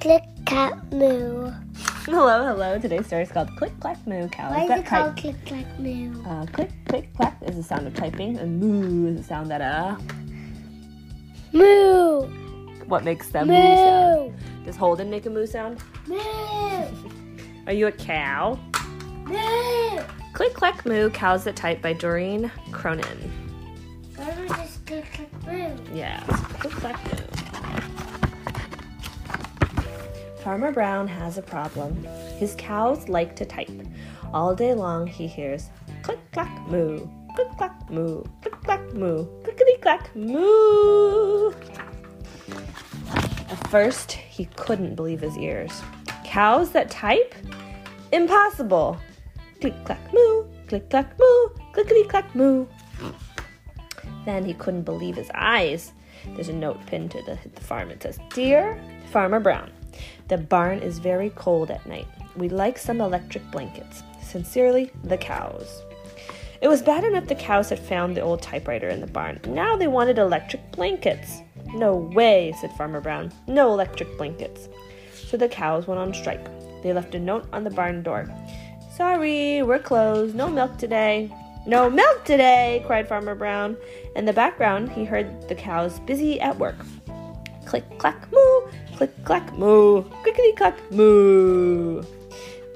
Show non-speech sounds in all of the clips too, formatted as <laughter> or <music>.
Click, clack, moo. Hello, hello. Today's story is called Click Clack Moo Cows Why is it called Type. click, clack, moo? Uh, click, click, clack is the sound of typing, and moo is the sound that uh, Moo! what makes the moo sound? Moo! Does Holden make a moo sound? Moo! Are you a cow? Moo! Click Clack Moo Cows That Type by Doreen Cronin. Why don't we just click, clack, moo? Yeah, Click Clack Moo. Farmer Brown has a problem. His cows like to type. All day long he hears click clack moo, click clack moo, click clack moo, clickety clack moo. At first, he couldn't believe his ears. Cows that type? Impossible! Click clack moo, click clack moo, clickety clack moo. Then he couldn't believe his eyes. There's a note pinned to the, the farm. It says, Dear Farmer Brown, the barn is very cold at night. We'd like some electric blankets. Sincerely, the cows. It was bad enough the cows had found the old typewriter in the barn. Now they wanted electric blankets. No way, said Farmer Brown. No electric blankets. So the cows went on strike. They left a note on the barn door. Sorry, we're closed. No milk today. No milk today, cried Farmer Brown. In the background, he heard the cows busy at work. Click, clack, moo, click, clack, moo, clickety, clack, moo.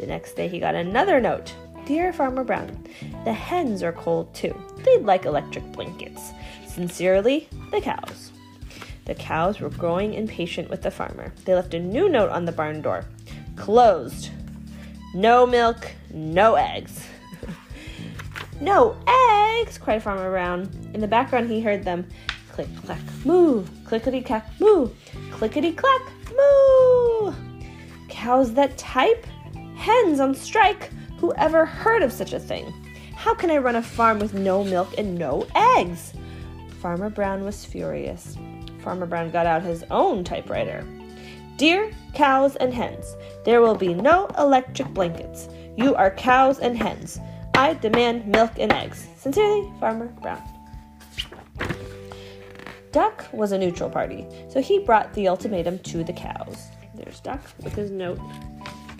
The next day, he got another note. Dear Farmer Brown, the hens are cold too. They'd like electric blankets. Sincerely, the cows. The cows were growing impatient with the farmer. They left a new note on the barn door. Closed. No milk, no eggs. <laughs> no eggs, cried Farmer Brown. In the background, he heard them click, clack, moo, clickety clack, moo, clickety clack, moo. Cows that type? Hens on strike? Who ever heard of such a thing? How can I run a farm with no milk and no eggs? Farmer Brown was furious. Farmer Brown got out his own typewriter. Dear cows and hens, there will be no electric blankets. You are cows and hens. I demand milk and eggs. Sincerely, Farmer Brown. Duck was a neutral party, so he brought the ultimatum to the cows. There's Duck with his note.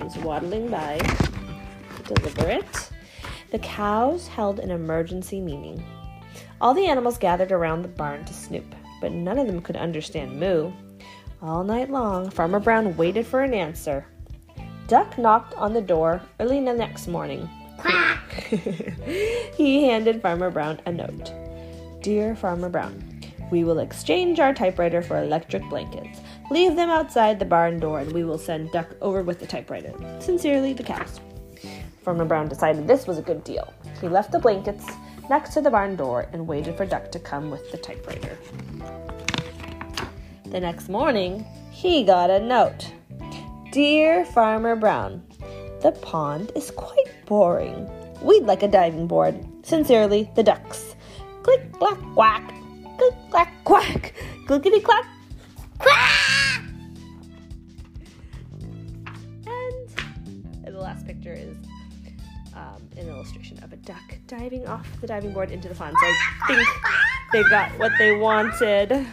He's waddling by to deliver it. The cows held an emergency meeting. All the animals gathered around the barn to snoop, but none of them could understand moo. All night long, Farmer Brown waited for an answer. Duck knocked on the door early the next morning. Quack! <laughs> he handed Farmer Brown a note. Dear Farmer Brown, we will exchange our typewriter for electric blankets. Leave them outside the barn door and we will send Duck over with the typewriter. Sincerely, the cows. Farmer Brown decided this was a good deal. He left the blankets next to the barn door and waited for Duck to come with the typewriter. The next morning, he got a note. Dear Farmer Brown, the pond is quite boring. We'd like a diving board. Sincerely, the ducks. Click, clack, quack. Click, clack, quack. Clickety, clack. Quack! And the last picture is um, an illustration of a duck diving off the diving board into the pond. So I think they got what they wanted.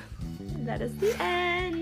That is the end.